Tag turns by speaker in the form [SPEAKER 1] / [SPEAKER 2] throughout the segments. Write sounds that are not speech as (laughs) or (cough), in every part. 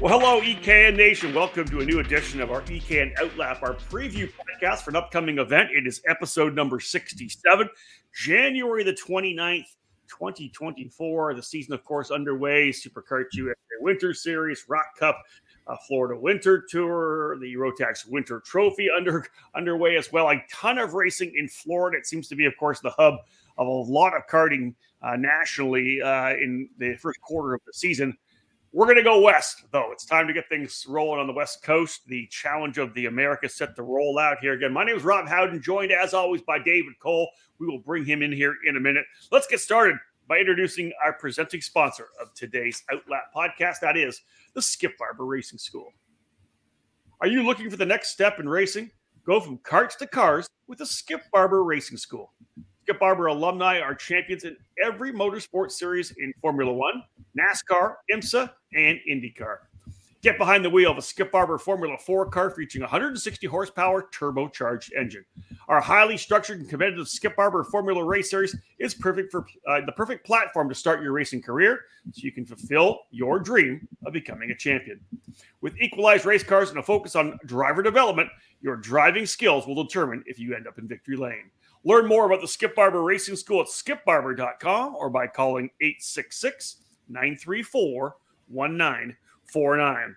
[SPEAKER 1] Well, hello, EKN Nation. Welcome to a new edition of our EKN Outlap, our preview podcast for an upcoming event. It is episode number 67, January the 29th, 2024. The season, of course, underway. Supercars USA Winter Series, Rock Cup, uh, Florida Winter Tour, the Rotax Winter Trophy under underway as well. A ton of racing in Florida. It seems to be, of course, the hub of a lot of karting uh, nationally uh, in the first quarter of the season. We're going to go west, though. It's time to get things rolling on the West Coast. The challenge of the America set to roll out here again. My name is Rob Howden, joined as always by David Cole. We will bring him in here in a minute. Let's get started by introducing our presenting sponsor of today's Outlap podcast. That is the Skip Barber Racing School. Are you looking for the next step in racing? Go from karts to cars with the Skip Barber Racing School. Skip Barber alumni are champions in every motorsport series in Formula One, NASCAR, IMSA, and IndyCar. Get behind the wheel of a Skip Barber Formula 4 car featuring 160 horsepower turbocharged engine. Our highly structured and competitive Skip Barber Formula Race Series is perfect for uh, the perfect platform to start your racing career so you can fulfill your dream of becoming a champion. With equalized race cars and a focus on driver development, your driving skills will determine if you end up in victory lane. Learn more about the Skip Barber Racing School at skipbarber.com or by calling 866 934 1949.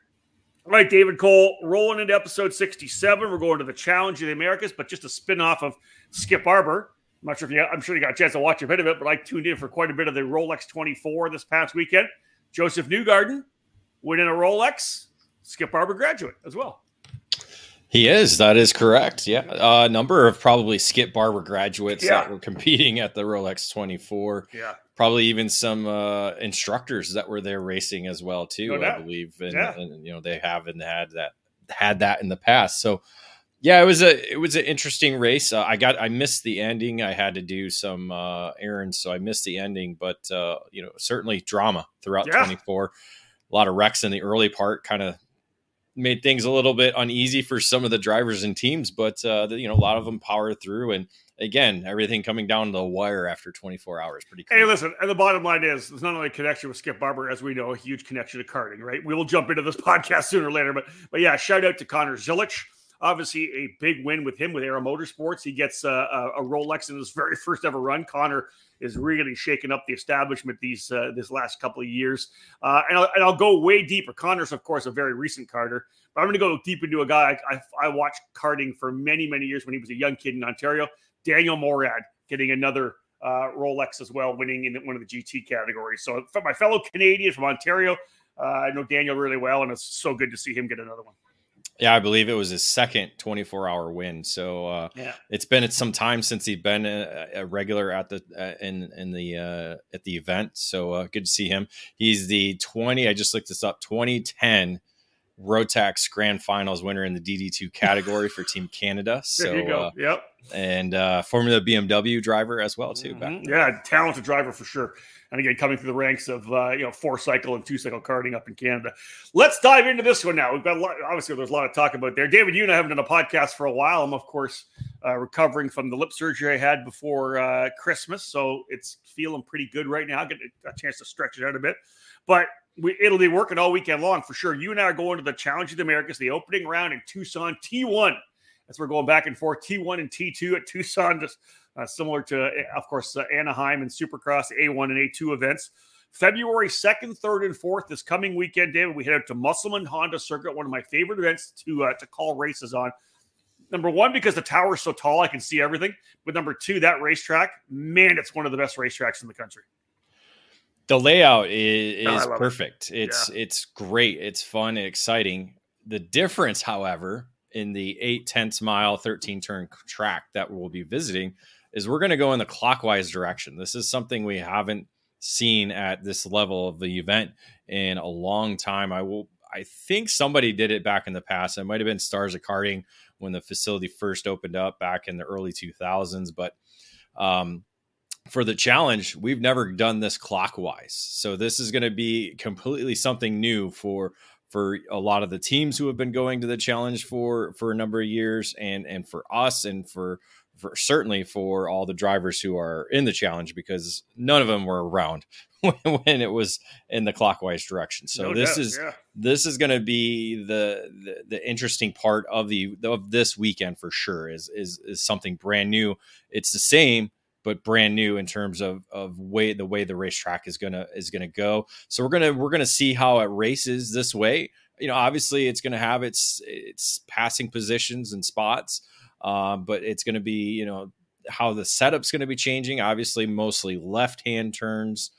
[SPEAKER 1] All right, David Cole, rolling into episode 67. We're going to the Challenge of the Americas, but just a spin off of Skip Barber. I'm not sure if you, I'm sure you got a chance to watch a bit of it, but I tuned in for quite a bit of the Rolex 24 this past weekend. Josef Newgarden winning a Rolex, Skip Barber graduate as well.
[SPEAKER 2] He is. That is correct. Yeah, a uh, number of probably Skip Barber graduates yeah. that were competing at the Rolex 24.
[SPEAKER 1] Yeah,
[SPEAKER 2] probably even some uh, instructors that were there racing as well too. No I believe, and, yeah. and, you know they haven't had that had that in the past. So yeah, it was a it was an interesting race. Uh, I got I missed the ending. I had to do some uh, errands, so I missed the ending. But uh, you know, certainly drama throughout yeah. 24. A lot of wrecks in the early part, kind of made things a little bit uneasy for some of the drivers and teams, but uh, you know a lot of them power through. And again, everything coming down the wire after 24 hours. Pretty.
[SPEAKER 1] Cool. Hey, listen, and the bottom line is there's not only a connection with Skip Barber, as we know, a huge connection to karting. Right? We will jump into this (laughs) podcast sooner or later, but but yeah, shout out to Connor Zilisch. Obviously, a big win with him with Era Motorsports. He gets a, a, Rolex in his very (laughs) first ever run. Connor is really shaking up the establishment these uh, this last couple of years. Uh, and, I'll, and I'll go way deeper. Connor's, of course, a very recent karter, but I'm going to go deep into a guy I, I, I, watched karting for many, many years when he was a young kid in Ontario. Daniel Morad getting another uh, Rolex as well, winning in one of the GT categories. So, for my fellow Canadian from Ontario, uh, I know Daniel really well, and it's so good to see him get another one.
[SPEAKER 2] Yeah, I believe it was his second 24 hour win. So uh, yeah. it's been some time since he's been a, a regular at the uh, in in the uh, at the event. So uh, good to see him. He's the 20. I just looked this up. 2010 Rotax Grand Finals winner in the DD2 category for Team Canada. So (laughs)
[SPEAKER 1] there you go. Uh,
[SPEAKER 2] yep. And uh, Formula BMW driver as well too.
[SPEAKER 1] Mm-hmm. Yeah, talented driver for sure and again coming through the ranks of uh, you know four cycle and two cycle karting up in Canada. Let's dive into this one now. We've got a lot. Obviously, there's a lot of talk about there. David, you and I haven't done a podcast for a while. I'm of course uh, recovering from the lip surgery I had before uh, Christmas, so it's feeling pretty good right now. Get a chance to stretch it out a bit, but we, it'll be working all weekend long for sure. You and I are going to the Challenge of the Americas, the opening round in Tucson, T1. As we're going back and forth, T1 and T2 at Tucson, just uh, similar to, of course, uh, Anaheim and Supercross A1 and A2 events. February 2nd, 3rd, and 4th this coming weekend, David, we head out to Musselman Honda Circuit, one of my favorite events to uh, to call races on. Number one, because the tower is so tall, I can see everything. But number two, that racetrack, man, it's one of the best racetracks in the country.
[SPEAKER 2] The layout is, is perfect. It. It's yeah. it's great. It's fun and exciting. The difference, however, in the eight tenths mile, 13 turn track that we'll be visiting is we're going to go in the clockwise direction. This is something we haven't seen at this level of the event in a long time. I will I think somebody did it back in the past. It might have been Stars of Karting when the facility first opened up back in the early 2000s, but um, for the challenge, we've never done this clockwise. So this is going to be completely something new for for a lot of the teams who have been going to the challenge for for a number of years and and for us and for for, certainly for all the drivers who are in the challenge because none of them were around (laughs) when it was in the clockwise direction. So no this doubt, is yeah. this is going to be the, the, the interesting part of the of this weekend for sure. Is is is something brand new. It's the same but brand new in terms of of way the way the racetrack is gonna is gonna go. So we're gonna we're gonna see how it races this way. You know, obviously it's gonna have its its passing positions and spots, um, but it's gonna be you know how the setup's gonna be changing. Obviously, mostly left hand turns.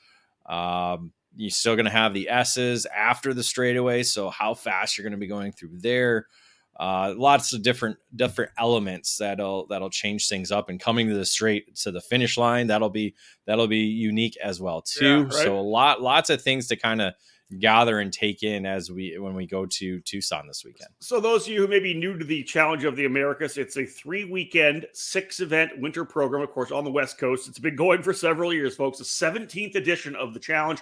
[SPEAKER 2] Um, you're still going to have the S's after the straightaway. So how fast you're going to be going through there. Uh, lots of different different elements that'll that'll change things up and coming to the straight to the finish line that'll be that'll be unique as well too yeah, right? so a lot lots of things to kind of gather and take in as we when we go to Tucson this weekend.
[SPEAKER 1] So those of you who may be new to the Challenge of the Americas, it's a three weekend, six event winter program, of course, on the West Coast. It's been going for several years, folks. The 17th edition of the challenge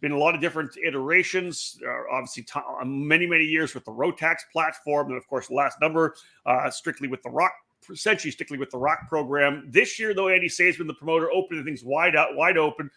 [SPEAKER 1] been a lot of different iterations. Uh, obviously, t- uh, many many years with the Rotax platform, and of course, the last number uh, strictly with the ROK, essentially strictly with the ROK program. This year, though, Andy Say's been the promoter, opening things wide out, wide open.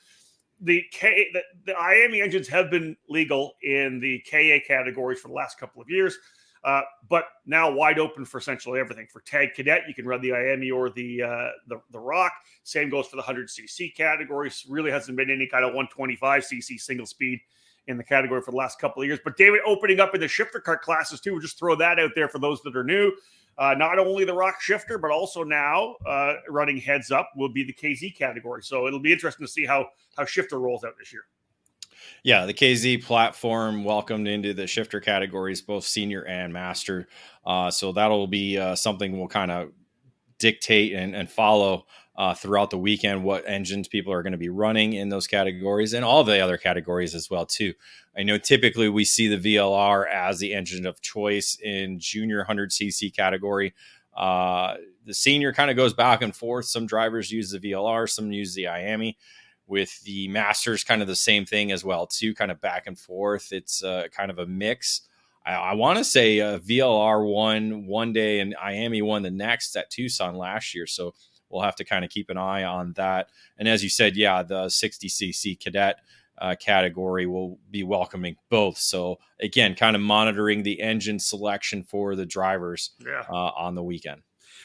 [SPEAKER 1] The K, the, the IAME engines have been legal in the KA categories for the last couple of years. Uh, but now wide open for essentially everything. For Tag Cadet, you can run the IAME or the uh, the, the ROK. Same goes for the 100cc categories. Really hasn't been any kind of 125cc single speed in the category for the last couple of years. But David, opening up in the shifter kart classes too. We'll just throw that out there for those that are new. Uh, not only the ROK shifter, but also now uh, running heads up will be the KZ category. So it'll be interesting to see how how shifter rolls out this year.
[SPEAKER 2] Yeah, the KZ platform welcomed into the shifter categories, both senior and master. Uh, so that'll be uh, something we'll kind of dictate and, and follow uh, throughout the weekend what engines people are going to be running in those categories and all the other categories as well too. I know typically we see the VLR as the engine of choice in junior 100cc category. Uh, the senior kind of goes back and forth. Some drivers use the VLR, some use the IAME with the masters kind of the same thing as well too kind of back and forth. It's uh, kind of a mix. I, I want to say uh, vlr won one day and IAME won the next at tucson last year so we'll have to kind of keep an eye on that. And as you said yeah the 60cc cadet uh, category will be welcoming both. So again kind of monitoring the engine selection for the drivers yeah. Uh, on the weekend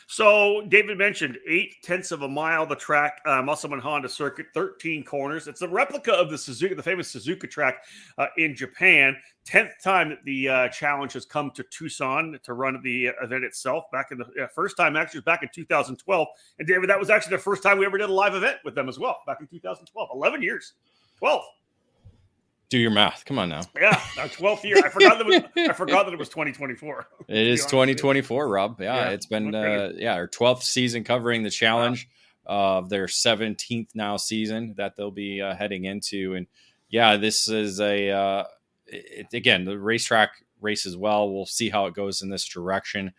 [SPEAKER 1] so David mentioned eight tenths of a mile the track, uh, Honda Circuit, 13 corners. It's a replica of the Suzuka, the famous Suzuka track uh, in Japan. Tenth time that the uh, challenge has come to Tucson to run the event itself. Back in the uh, first time, actually, was back in 2012. And David, that was actually the first time we ever did a live event with them as well, back in 2012. 11 years, 12
[SPEAKER 2] do your math. Come on now.
[SPEAKER 1] Yeah, our 12th year. I forgot that was, I forgot that it was 2024. (laughs)
[SPEAKER 2] It is 2024, Rob. Yeah, yeah. it's been uh, yeah our 12th season covering the challenge of uh, their 17th now season that they'll be uh, heading into, and yeah, this is a uh, it, again the racetrack races well. We'll see how it goes in this direction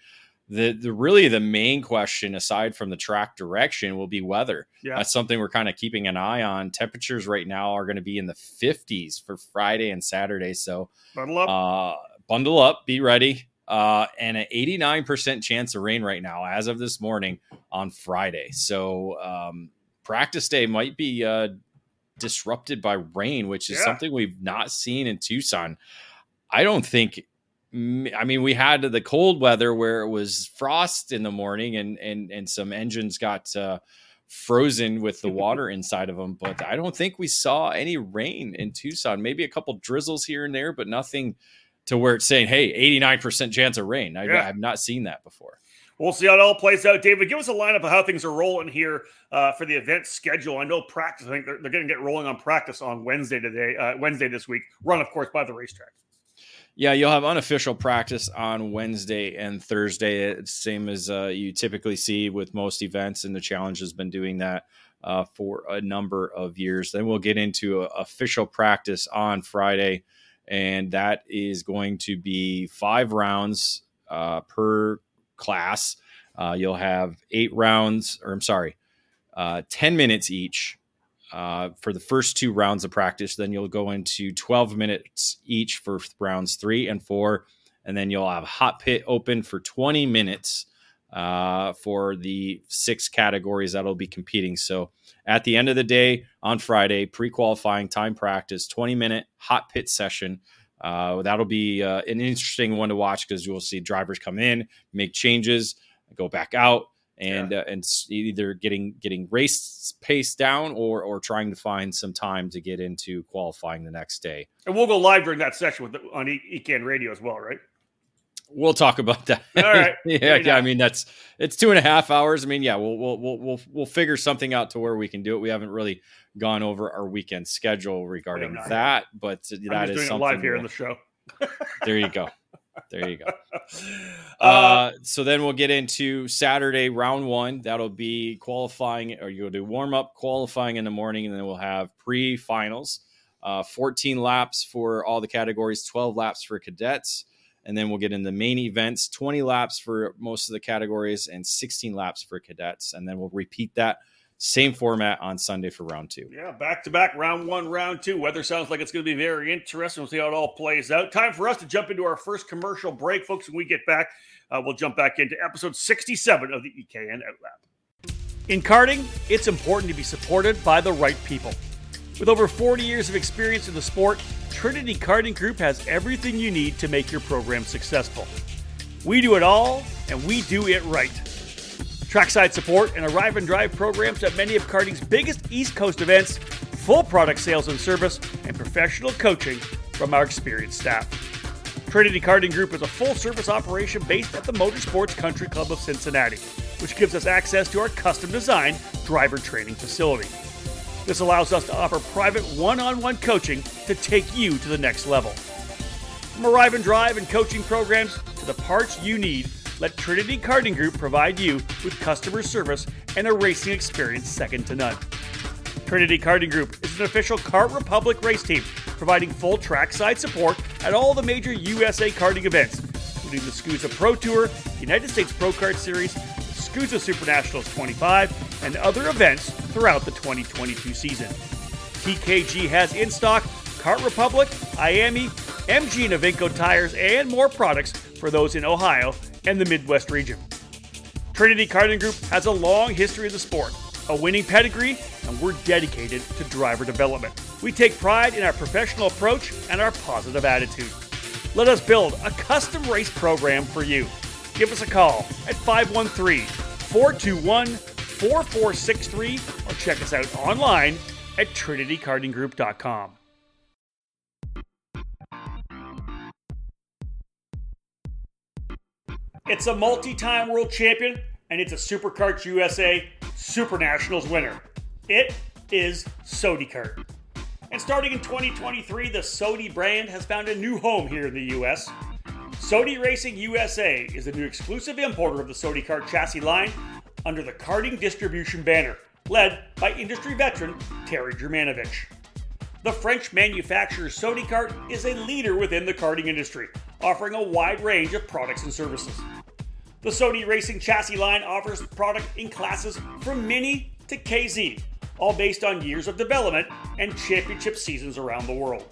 [SPEAKER 2] the the really the main question aside from the track direction will be weather. Yeah. That's something we're kind of keeping an eye on. Temperatures right now are going to be in the 50s for Friday and Saturday, so
[SPEAKER 1] bundle up.
[SPEAKER 2] Uh, bundle up, be ready. Uh, and an 89% chance of rain right now as of this morning on Friday. So um, practice day might be uh, disrupted by rain, which is yeah. something we've not seen in Tucson. I don't think I mean, we had the cold weather where it was frost in the morning, and and and some engines got uh, frozen with the water (laughs) inside of them. But I don't think we saw any rain in Tucson. Maybe a couple drizzles here and there, but nothing to where it's saying, "Hey, eighty nine percent chance of rain." I, yeah. I've not seen that before.
[SPEAKER 1] We'll see how it all plays out. David, give us a lineup of how things are rolling here uh, for the event schedule. I know practice. I think they're, they're going to get rolling on practice on Wednesday today, uh, Wednesday this week. Run, of course, by the racetrack.
[SPEAKER 2] Yeah, you'll have unofficial practice on Wednesday and Thursday, same as uh, you typically see with most events, and the challenge has been doing that uh, for a number of years. Then we'll get into official practice on Friday, and that is going to be five rounds uh, per class. Uh, you'll have eight rounds, or I'm sorry, uh, 10 minutes each uh, for the first two rounds of practice. Then you'll go into 12 minutes each for rounds three and four. And then you'll have hot pit open for 20 minutes. uh, for the six categories that'll be competing. So at the end of the day on Friday, pre qualifying time practice, 20 minute hot pit session. Uh, that'll be uh, an interesting one to watch because you'll see drivers come in, make changes, go back out, and yeah. uh, and either getting getting race pace down or or trying to find some time to get into qualifying the next day.
[SPEAKER 1] And we'll go live during that session with the, on EKN Radio as well, right?
[SPEAKER 2] We'll talk about that.
[SPEAKER 1] All right. (laughs)
[SPEAKER 2] yeah, yeah. I mean, that's it's two and a half hours. I mean, yeah, we'll we'll we'll we'll we'll figure something out to where we can do it. We haven't really gone over our weekend schedule regarding that, but that is something
[SPEAKER 1] live here in the show.
[SPEAKER 2] there you go. (laughs) There you go. (laughs) Uh, uh, so then we'll get into Saturday round one. That'll be qualifying, or you'll do warm up, qualifying in the morning, and then we'll have pre finals. Uh, 14 laps for all the categories, 12 laps for cadets and then we'll get in the main events 20 laps for most of the categories and 16 laps for cadets and then we'll repeat that same format on sunday for round two.
[SPEAKER 1] Yeah back to back round one round two. Weather sounds like it's going to be very interesting. We'll see how it all plays out. Time for us to jump into our first commercial break folks. When we get back uh, we'll jump back into episode 67 of the ekn outlap in karting it's important to be supported by the right people. With over 40 years of experience in the sport, Trinity Karting Group has everything you need to make your program successful. We do it all, and we do it right. Trackside support and arrive and drive programs at many of karting's biggest East Coast events, full product sales and service, and professional coaching from our experienced staff. Trinity Karting Group is a full service operation based at the Motorsports Country Club of Cincinnati, which gives us access to our custom designed driver training facility. This allows us to offer private one on one coaching to take you to the next level. From arrive and drive and coaching programs to the parts you need, let Trinity Karting Group provide you with customer service and a racing experience second to none. Trinity Karting Group is an official Kart Republic race team, providing full trackside support at all the major USA karting events, including the SKUSA Pro Tour, United States Pro Kart Series, SKUSA Super Nationals 25, and other events throughout the 2022 season. TKG has in stock Kart Republic, IAME, MG and tires, and more products for those in Ohio and the Midwest region. Trinity Karting Group has a long history of the sport, a winning pedigree, and we're dedicated to driver development. We take pride in our professional approach and our positive attitude. Let us build a custom race program for you. Give us a call at 513 421 4463 or check us out online at trinitykartinggroup.com. It's a multi time world champion and it's a SuperKarts USA Super Nationals winner. It is SodiKart. And starting in 2023, the Sodi brand has found a new home here in the US. Sodi Racing USA is the new exclusive importer of the SodiKart chassis line under the karting distribution banner, led by industry veteran Terry Germanovich. The French manufacturer SodiKart is a leader within the karting industry, offering a wide range of products and services. The Sodi Racing chassis line offers product in classes from Mini to KZ, all based on years of development and championship seasons around the world.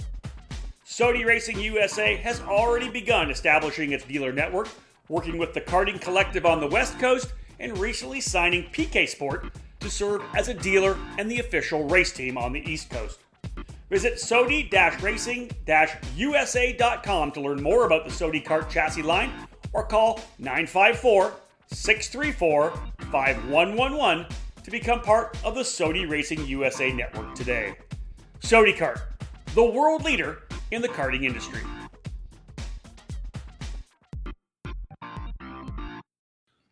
[SPEAKER 1] Sodi Racing USA has already begun establishing its dealer network, working with the Karting Collective on the West Coast and recently signing PK Sport to serve as a dealer and the official race team on the East Coast. Visit Sodi-Racing-USA.com to learn more about the Sodi Kart chassis line or call 954 634 5111 to become part of the Sodi Racing USA network today. Sodi Kart, the world leader in the karting industry.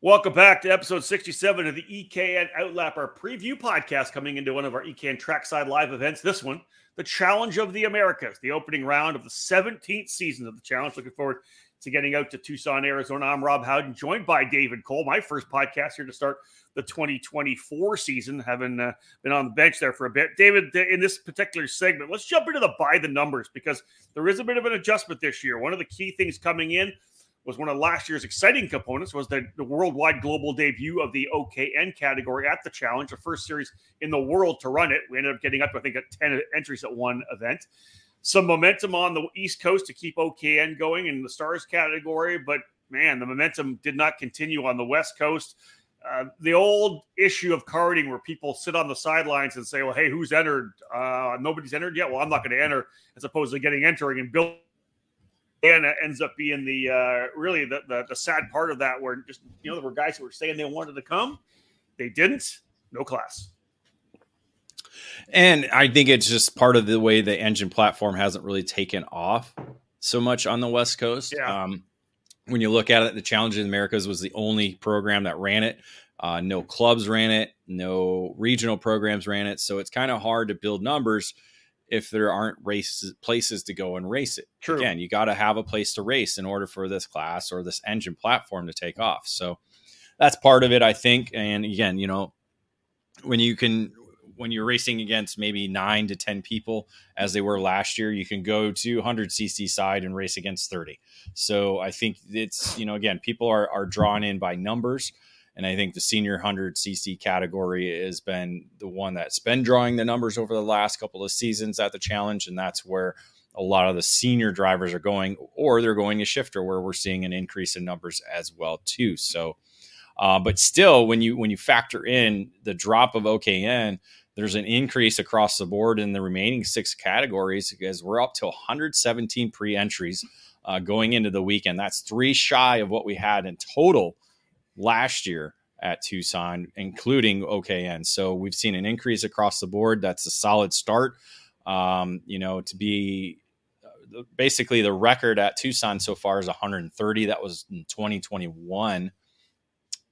[SPEAKER 1] Welcome back to episode 67 of the EKN Outlap, our preview podcast coming into one of our EKN Trackside Live events. This one, the Challenge of the Americas, the opening round of the 17th season of the Challenge. Looking forward to getting out to Tucson, Arizona. I'm Rob Howden, joined by David Cole, my first podcast here to start the 2024 season, having uh, been on the bench there for a bit. David, in this particular segment, let's jump into the by the numbers because there is a bit of an adjustment this year. One of the key things coming in was one of last year's exciting components was the, the worldwide global debut of the OKN category at the challenge, the first series in the world to run it. We ended up getting up, to I think, at 10 entries at one event. Some momentum on the East Coast to keep OKN going in the stars category, but man, the momentum did not continue on the West Coast. Uh, the old issue of karting where people sit on the sidelines and say, well, hey, who's entered? Uh, nobody's entered yet. Well, I'm not going to enter, as opposed to getting entering and build. And it ends up being the uh, really the, the, the sad part of that, where just you know there were guys who were saying they wanted to come, they didn't. No class.
[SPEAKER 2] And I think it's just part of the way the engine platform hasn't really taken off so much on the West Coast.
[SPEAKER 1] Yeah.
[SPEAKER 2] Um, when you look at it, the Challenge in Americas was the only program that ran it. Uh, no clubs ran it, no regional programs ran it. So it's kind of hard to build numbers if there aren't races places to go and race it.
[SPEAKER 1] True.
[SPEAKER 2] Again, you got to have a place to race in order for this class or this engine platform to take off. So that's part of it, I think. And again, you know, when you can when you're racing against maybe nine to 10 people as they were last year, you can go to 100cc side and race against 30. So I think it's, you know, again, people are, are drawn in by numbers. And I think the senior 100cc category has been the one that's been drawing the numbers over the last couple of seasons at the challenge. And that's where a lot of the senior drivers are going, or they're going to shifter, where we're seeing an increase in numbers as well too. So, uh, but still, when you when you factor in the drop of OKN, there's an increase across the board in the remaining six categories because we're up to 117 pre-entries uh, going into the weekend. That's three shy of what we had in total last year at Tucson, including OKN. So we've seen an increase across the board. That's a solid start. Um, you know, to be uh, basically the record at Tucson so far is 130. That was in 2021.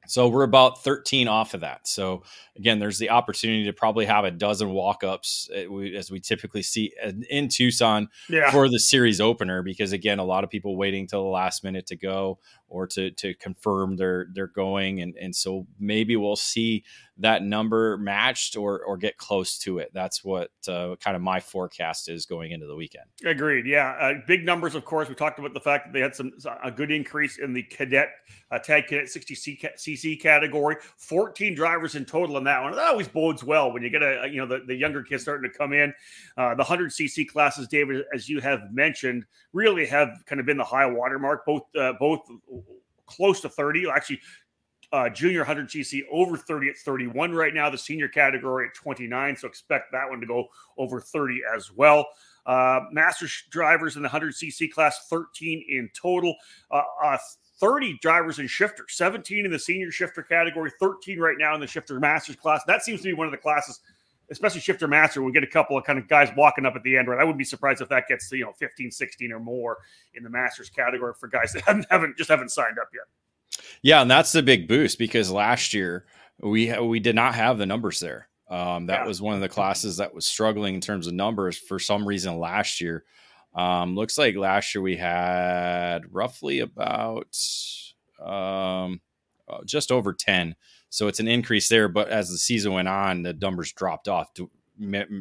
[SPEAKER 2] So we're about 13 off of that. So again, there's the opportunity to probably have a dozen walk-ups uh, as we typically see in Tucson
[SPEAKER 1] yeah.
[SPEAKER 2] for the series opener because again, a lot of people waiting till the last minute to go or to to confirm they're they're going and and so maybe we'll see that number matched or or get close to it. That's what uh, kind of my forecast is going into the weekend.
[SPEAKER 1] Agreed. Yeah, uh, big numbers. Of course, we talked about the fact that they had some a good increase in the cadet uh, tag cadet 60 cc category. 14 drivers in total in that one. That always bodes well when you get a, you know the, the younger kids starting to come in. Uh, the 100 cc classes, David, as you have mentioned, really have kind of been the high watermark. Both uh, both close to 30. Actually, uh, junior 100cc over 30 at 31 right now. The senior category at 29. So expect that one to go over 30 as well. Uh, master drivers in the 100cc class, 13 in total. Uh, uh, 30 drivers in shifter, 17 in the senior shifter category, 13 right now in the shifter masters class. That seems to be one of the classes, especially shifter master. We get a couple of kind of guys walking up at the end, right? I wouldn't be surprised if that gets to, you know, 15, 16 or more in the masters category for guys that (laughs) haven't, haven't just haven't signed up yet.
[SPEAKER 2] Yeah, and that's the big boost because last year we we did not have the numbers there. Um, that yeah. was one of the classes that was struggling in terms of numbers for some reason last year. Um, looks like last year we had roughly about um, uh, just over 10. So it's an increase there. But as the season went on, the numbers dropped off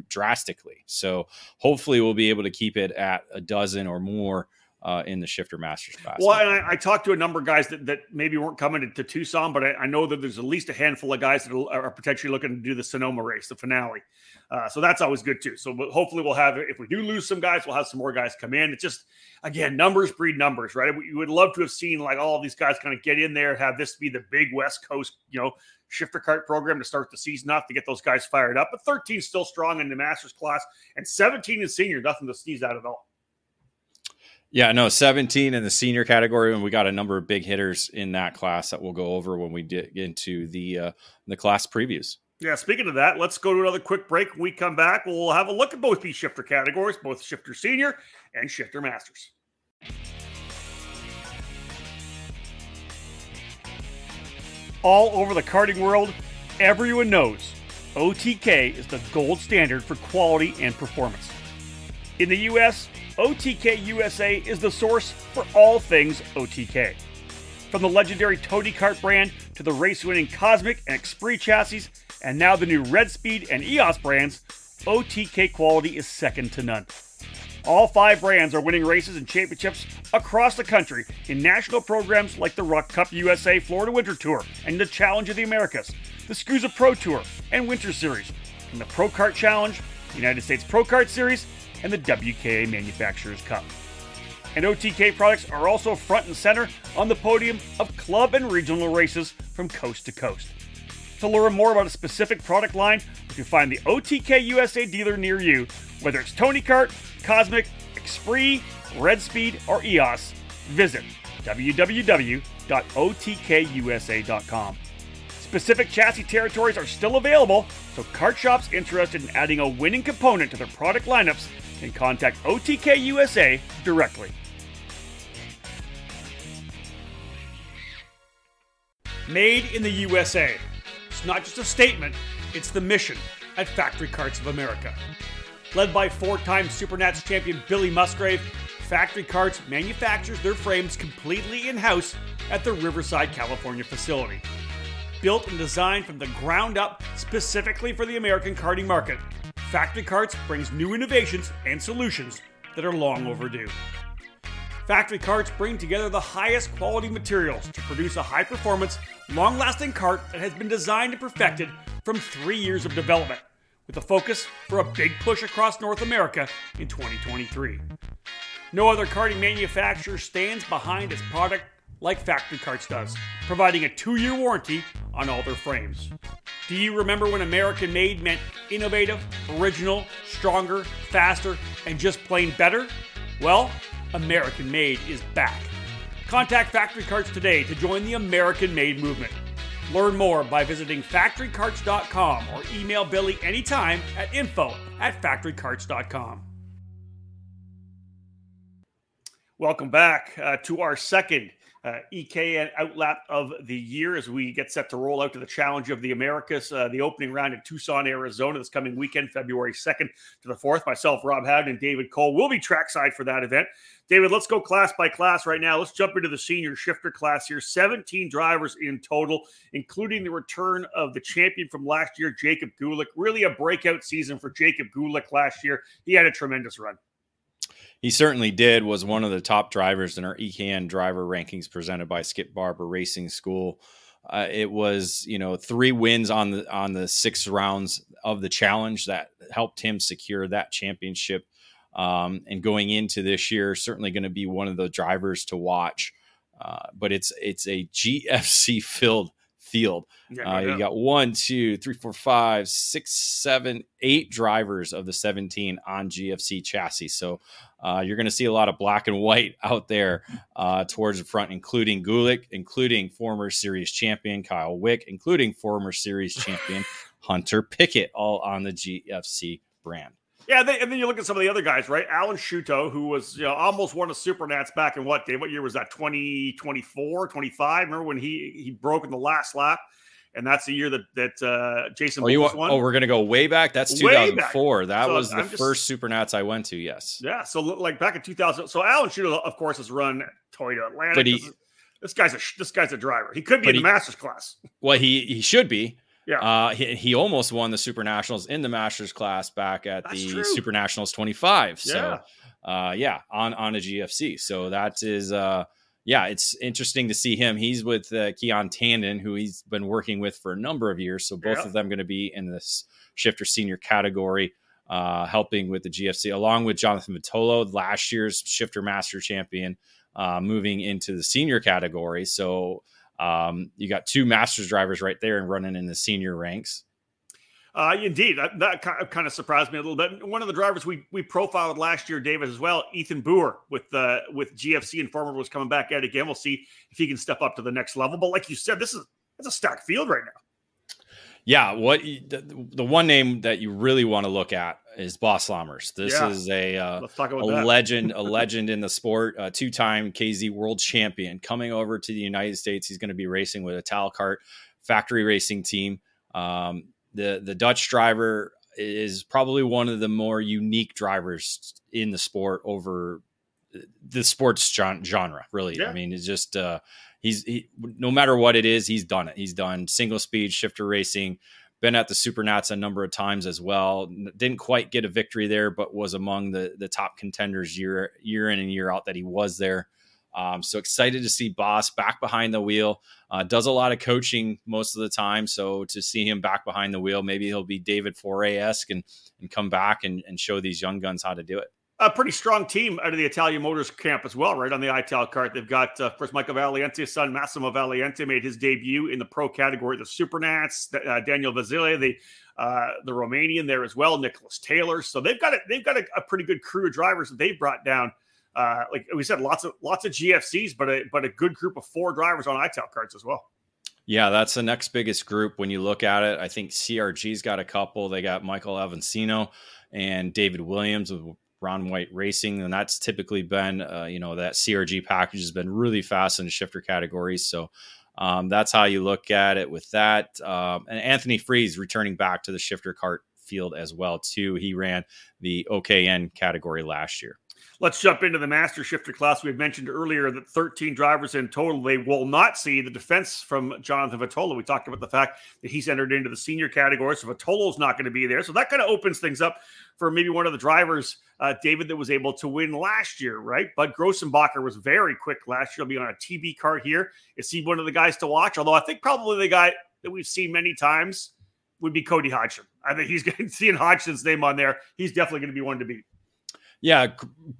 [SPEAKER 2] drastically. So hopefully we'll be able to keep it at a dozen or more uh, in the shifter masters class.
[SPEAKER 1] Well, I, I, talked to a number of guys that, that maybe weren't coming to, to Tucson, but I, I, know that there's at least a handful of guys that are potentially looking to do the Sonoma race, the finale. Uh, so that's always good too. So hopefully we'll have, if we do lose some guys, we'll have some more guys come in. It's just, again, numbers breed numbers, right? We would love to have seen like all these guys kind of get in there, have this be the big West Coast, you know, shifter kart program to start the season off to get those guys fired up. But 13 still strong in the masters class and 17 in senior, nothing to sneeze at at all.
[SPEAKER 2] Yeah, no, 17 in the senior category, and we got a number of big hitters in that class that we'll go over when we get into the uh, the class previews.
[SPEAKER 1] Yeah, speaking of that, let's go to another quick break. When we come back, we'll have a look at both these shifter categories, both shifter senior and shifter masters. All over the karting world, everyone knows OTK is the gold standard for quality and performance. In the US, OTK USA is the source for all things OTK. From the legendary Tony Kart brand to the race winning Cosmic and Esprit chassis, and now the new Red Speed and EOS brands, OTK quality is second to none. All five brands are winning races and championships across the country in national programs like the ROK Cup USA Florida Winter Tour and the Challenge of the Americas, the SKUSA Pro Tour and Winter Series, and the Pro Kart Challenge, United States Pro Kart Series, and the WKA Manufacturers Cup. and OTK products are also front and center on the podium of club and regional races from coast to coast. To learn more about a specific product line, you can find the OTK USA dealer near you, whether it's Tony Kart, Cosmic, Esprit, Red Speed, or EOS. Visit www.otkusa.com. Specific chassis territories are still available, so kart shops interested in adding a winning component to their product lineups can contact OTK USA directly. Made in the USA. It's not just a statement, it's the mission at Factory Karts of America. Led by four time Supernats champion Billy Musgrave, Factory Karts manufactures their frames completely in house at the Riverside, California facility. Built and designed from the ground up specifically for the American karting market, Factory Karts brings new innovations and solutions that are long overdue. Factory Karts bring together the highest quality materials to produce a high performance, long lasting cart that has been designed and perfected from three years of development, with a focus for a big push across North America in 2023. No other karting manufacturer stands behind its product like Factory Karts does, providing a two year warranty on all their frames. Do you remember when American made meant innovative, original, stronger, faster, and just plain better? Well, American Made is back. Contact Factory Karts today to join the American Made movement. Learn more by visiting factorykarts.com or email Billy anytime at info at factorykarts.com. Welcome back uh, to our second uh, EKN outlap of the year as we get set to roll out to the Challenge of the Americas, uh, the opening round in Tucson, Arizona, this coming weekend, February 2nd to the 4th. Myself, Rob Howden, and David Cole will be trackside for that event. David, let's go class by class right now. Let's jump into the senior shifter class here. 17 drivers in total, including the return of the champion from last year, Jacob Gulick. Really a breakout season for Jacob Gulick last year. He had a tremendous run.
[SPEAKER 2] He certainly did. Was one of the top drivers in our EKN driver rankings presented by Skip Barber Racing School. Uh, it was you know three wins on the on the six rounds of the challenge that helped him secure that championship. Um, and going into this year, certainly going to be one of the drivers to watch. Uh, but it's it's a GFC (laughs) filled field. Yeah, uh, you got one, two, three, four, five, six, seven, eight drivers of the 17 on GFC chassis. So uh, you're going to see a lot of black and white out there uh, towards the front, including Gulick, including former series champion Kyle Wick, including former series champion (laughs) Hunter Pickett, all on the GFC brand.
[SPEAKER 1] Yeah, they, and then you look at some of the other guys, right? Alan Shuto, who was you know, almost won a Supernats back in what, Dave? What year was that? 2024, 25? Remember when he he broke in the last lap? And that's the year that that uh, Jason
[SPEAKER 2] oh, you won. Oh, we're gonna go way back. That's 2004. That so was the just, first Supernats I went to. Yes.
[SPEAKER 1] Yeah. So like back in 2000. So Alan Shuto, of course, has run Toyota Atlantic. But he, this guy's a this guy's a driver. He could be in the he, Masters class.
[SPEAKER 2] Well, he he should be. Yeah. Uh, he, he almost won the Super Nationals in the Masters class back at That's the true. Super Nationals 25. So, yeah. Uh, yeah, on, on a GFC. So that is, uh, yeah, it's interesting to see him. He's with uh, Keon Tandon, who he's been working with for a number of years. So both yeah. of them going to be in this shifter senior category, uh, helping with the GFC, along with Jonathan Vitolo, last year's shifter master champion, uh, moving into the senior category. So um, you got two Masters drivers right there and running in the senior ranks.
[SPEAKER 1] Uh, indeed, that, that, kind of surprised me a little bit. One of the drivers we we profiled last year, David, as well, Ethan Boer with uh, with GFC and Former was coming back at again. We'll see if he can step up to the next level. But like you said, this is it's a stacked field right now.
[SPEAKER 2] Yeah, what the, the one name that you really want to look at is Bas Lammers. This yeah. is a uh, a legend, a (laughs) legend in the sport, a two-time KZ World Champion coming over to the United States. He's going to be racing with a Talcart factory racing team. Um, the the Dutch driver is probably one of the more unique drivers in the sport over the sports genre. Really, yeah. I mean, it's just. Uh, he's he, no matter what it is, he's done it. He's done single speed shifter racing, been at the Supernats a number of times as well. Didn't quite get a victory there, but was among the the top contenders year year in and year out that he was there. Um, so excited to see Bas back behind the wheel. Uh, does a lot of coaching most of the time. So to see him back behind the wheel, maybe he'll be David Foray esque and, and come back and, and show these young guns how to do it.
[SPEAKER 1] A pretty strong team out of the Italian Motors camp as well, right on the ITAL cart. They've got, uh, of course, Michael Valiante's son, Massimo Valiante, made his debut in the pro category, the Supernats. Uh, Daniel Vasile, the uh, the Romanian there as well, Nicholas Taylor. So they've got a, they've got a, a pretty good crew of drivers that they've brought down. Uh, like we said, lots of lots of GFCs, but a but a good group of four drivers on ITAL carts as well.
[SPEAKER 2] Yeah, that's the next biggest group when you look at it. I think CRG's got a couple. They got Michael Avancino and David Williams Ron White Racing, and that's typically been, uh, you know, that CRG package has been really fast in shifter categories. So um, that's how you look at it with that. Um, and Anthony Freeze returning back to the shifter cart field as well too. He ran the OKN category last year.
[SPEAKER 1] Let's jump into the master shifter class. We had mentioned earlier that 13 drivers in total. They will not see the defense from Jonathan Vitolo. We talked about the fact that he's entered into the senior category, so Vitolo's not going to be there. So that kind of opens things up for maybe one of the drivers, uh, David, that was able to win last year, right? But Grossenbacher was very quick last year. He'll be on a TB Kart here. Is he one of the guys to watch? Although I think probably the guy that we've seen many times would be Cody Hodgson. I think he's getting (laughs) seeing Hodgson's name on there. He's definitely going to be one to beat.
[SPEAKER 2] Yeah,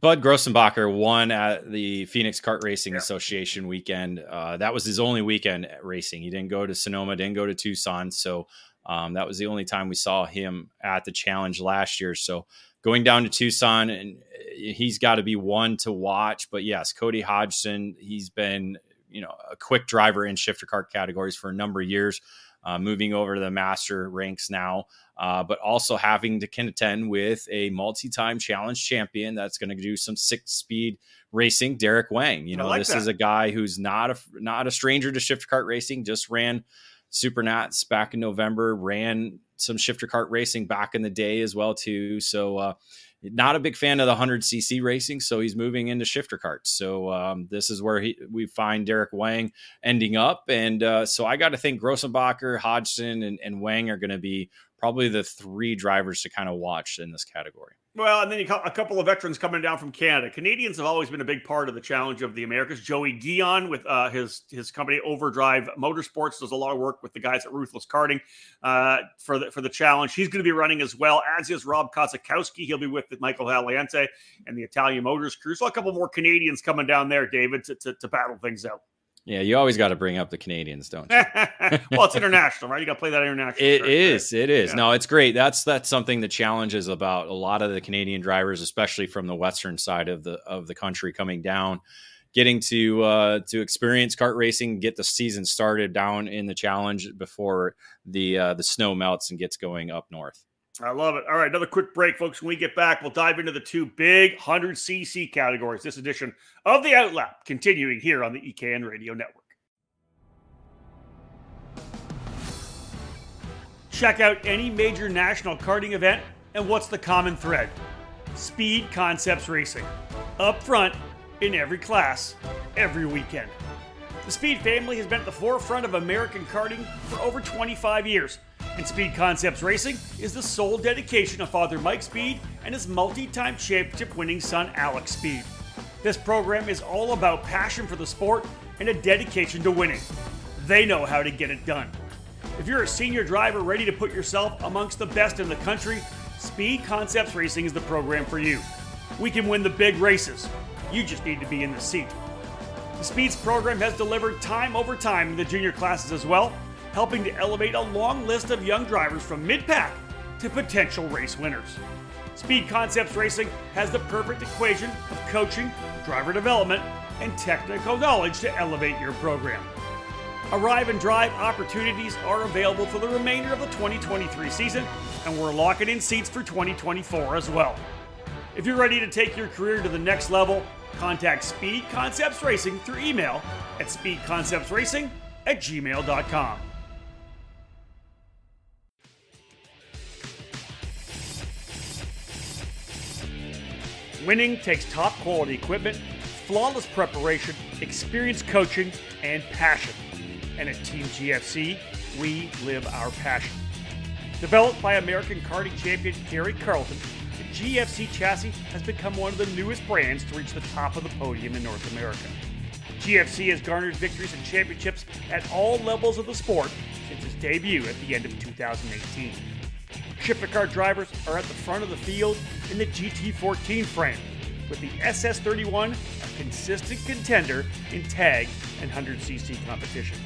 [SPEAKER 2] Bud Grossenbacher won at the Phoenix Kart Racing yeah. Association weekend. Uh, that was his only weekend racing. He didn't go to Sonoma, didn't go to Tucson. So um, that was the only time we saw him at the challenge last year. So going down to Tucson, and uh, he's got to be one to watch. But yes, Cody Hodgson, he's been you know a quick driver in shifter kart categories for a number of years uh, moving over to the master ranks now, uh, but also having to contend with a multi-time challenge champion that's going to do some six-speed racing. Derek Wang, you know, like this that. is a guy who's not a not a stranger to shifter kart racing. Just ran Super Nats back in November, ran some shifter kart racing back in the day as well too. So uh, not a big fan of the 100cc racing, so he's moving into shifter carts. So um, this is where he, we find Derek Wang ending up. And uh, so I got to think Grossenbacher, Hodgson, and, and Wang are going to be probably the three drivers to kind of watch in this category.
[SPEAKER 1] Well, and then you got a couple of veterans coming down from Canada. Canadians have always been a big part of the challenge of the Americas. Joey Guion with uh, his his company Overdrive Motorsports does a lot of work with the guys at Ruthless Karting uh, for the for the challenge. He's going to be running as well as is Rob Kozakowski. He'll be with Michael Valiante and the Italian Motors crew. So a couple more Canadians coming down there, David, to, to, to battle things out.
[SPEAKER 2] Yeah, you always got to bring up the Canadians, don't you? (laughs)
[SPEAKER 1] well, it's international, right? You got to play that international.
[SPEAKER 2] It is. It is. Yeah. No, it's great. That's that's something the challenge is about. A lot of the Canadian drivers, especially from the western side of the of the country, coming down, getting to uh, to experience kart racing, get the season started down in the challenge before the uh, the snow melts and gets going up north.
[SPEAKER 1] I love it. All right, another quick break, folks. When we get back, we'll dive into the two big 100cc categories. This edition of the Outlap continuing here on the EKN Radio Network. Check out any major national karting event, and what's the common thread? Speed Concepts Racing. Up front, in every class, every weekend. The Speed family has been at the forefront of American karting for over 25 years and Speed Concepts Racing is the sole dedication of Father Mike Speed and his multi time championship winning son Alex Speed. This program is all about passion for the sport and a dedication to winning. They know how to get it done. If you're a senior driver ready to put yourself amongst the best in the country, Speed Concepts Racing is the program for you. We can win the big races. You just need to be in the seat. The Speeds program has delivered time over time in the junior classes as well, helping to elevate a long list of young drivers from mid pack to potential race winners. Speed Concepts Racing has the perfect equation of coaching, driver development, and technical knowledge to elevate your program. Arrive and drive opportunities are available for the remainder of the 2023 season, and we're locking in seats for 2024 as well. If you're ready to take your career to the next level, contact Speed Concepts Racing through email at speedconceptsracing at gmail.com. Winning takes top quality equipment, flawless preparation, experienced coaching, and passion. And at Team GFC, we live our passion. Developed by American karting champion Gary Carlton, GFC chassis has become one of the newest brands to reach the top of the podium in North America. GFC has garnered victories and championships at all levels of the sport since its debut at the end of 2018. Shifter kart drivers are at the front of the field in the GT14 frame, with the SS31 a consistent contender in tag and 100cc competition.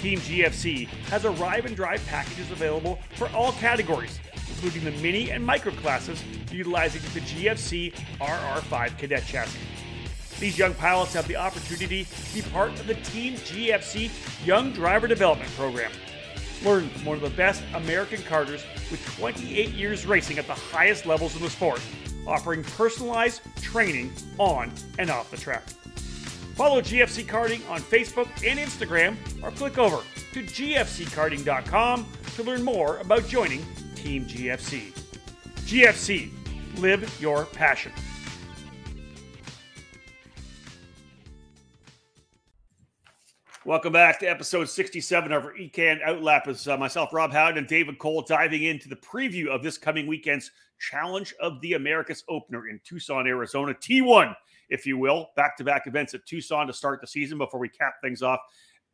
[SPEAKER 1] Team GFC has arrive and drive packages available for all categories, including the mini and micro classes utilizing the GFC RR5 cadet chassis. These young pilots have the opportunity to be part of the Team GFC Young Driver Development Program. Learn from one of the best American karters with 28 years racing at the highest levels in the sport, offering personalized training on and off the track. Follow GFC Karting on Facebook and Instagram or click over to gfckarting.com to learn more about joining Team GFC. GFC, live your passion. Welcome back to episode 67 of our EKN Outlap. It's uh, myself, Rob Howden, and David Cole diving into the preview of this coming weekend's Challenge of the Americas opener in Tucson, Arizona. T1, if you will, back to back events at Tucson to start the season before we cap things off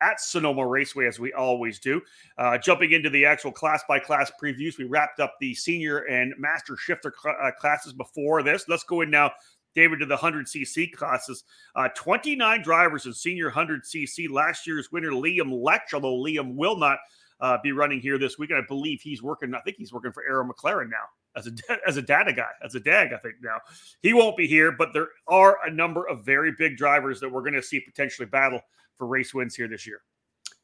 [SPEAKER 1] at Sonoma Raceway, as we always do. Uh, jumping into the actual class by class previews, we wrapped up the senior and master shifter cl- uh, classes before this. Let's go in now David to the 100cc classes. Uh, 29 drivers in senior 100cc. Last year's winner, Liam Lech, although Liam will not uh, be running here this weekend. I believe he's working, I think he's working for Arrow McLaren now as a (laughs) as a data guy, as a DAG, I think now. He won't be here, but there are a number of very big drivers that we're going to see potentially battle for race wins here this year.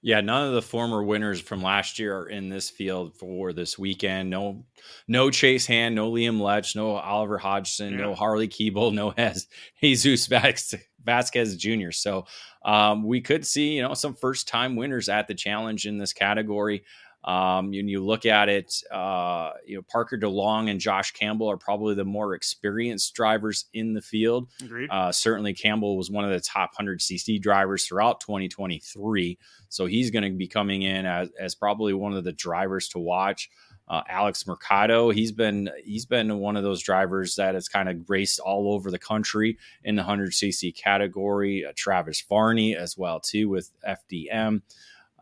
[SPEAKER 2] Yeah, none of the former winners from last year are in this field for this weekend. No, no Chase Hand, no Liam Lech, no Oliver Hodgson, yeah. no Harley Keeble, no (laughs) Jesus Vasquez Jr. So um, we could see, you know, some first time winners at the challenge in this category. Um, you look at it, uh, you know Parker DeLong and Josh Campbell are probably the more experienced drivers in the field. Uh, certainly, Campbell was one of the top 100 CC drivers throughout 2023, so he's going to be coming in as, as probably one of the drivers to watch. Uh, Alex Mercado, he's been he's been one of those drivers that has kind of raced all over the country in the 100cc category. Uh, Travis Varney as well too with FDM.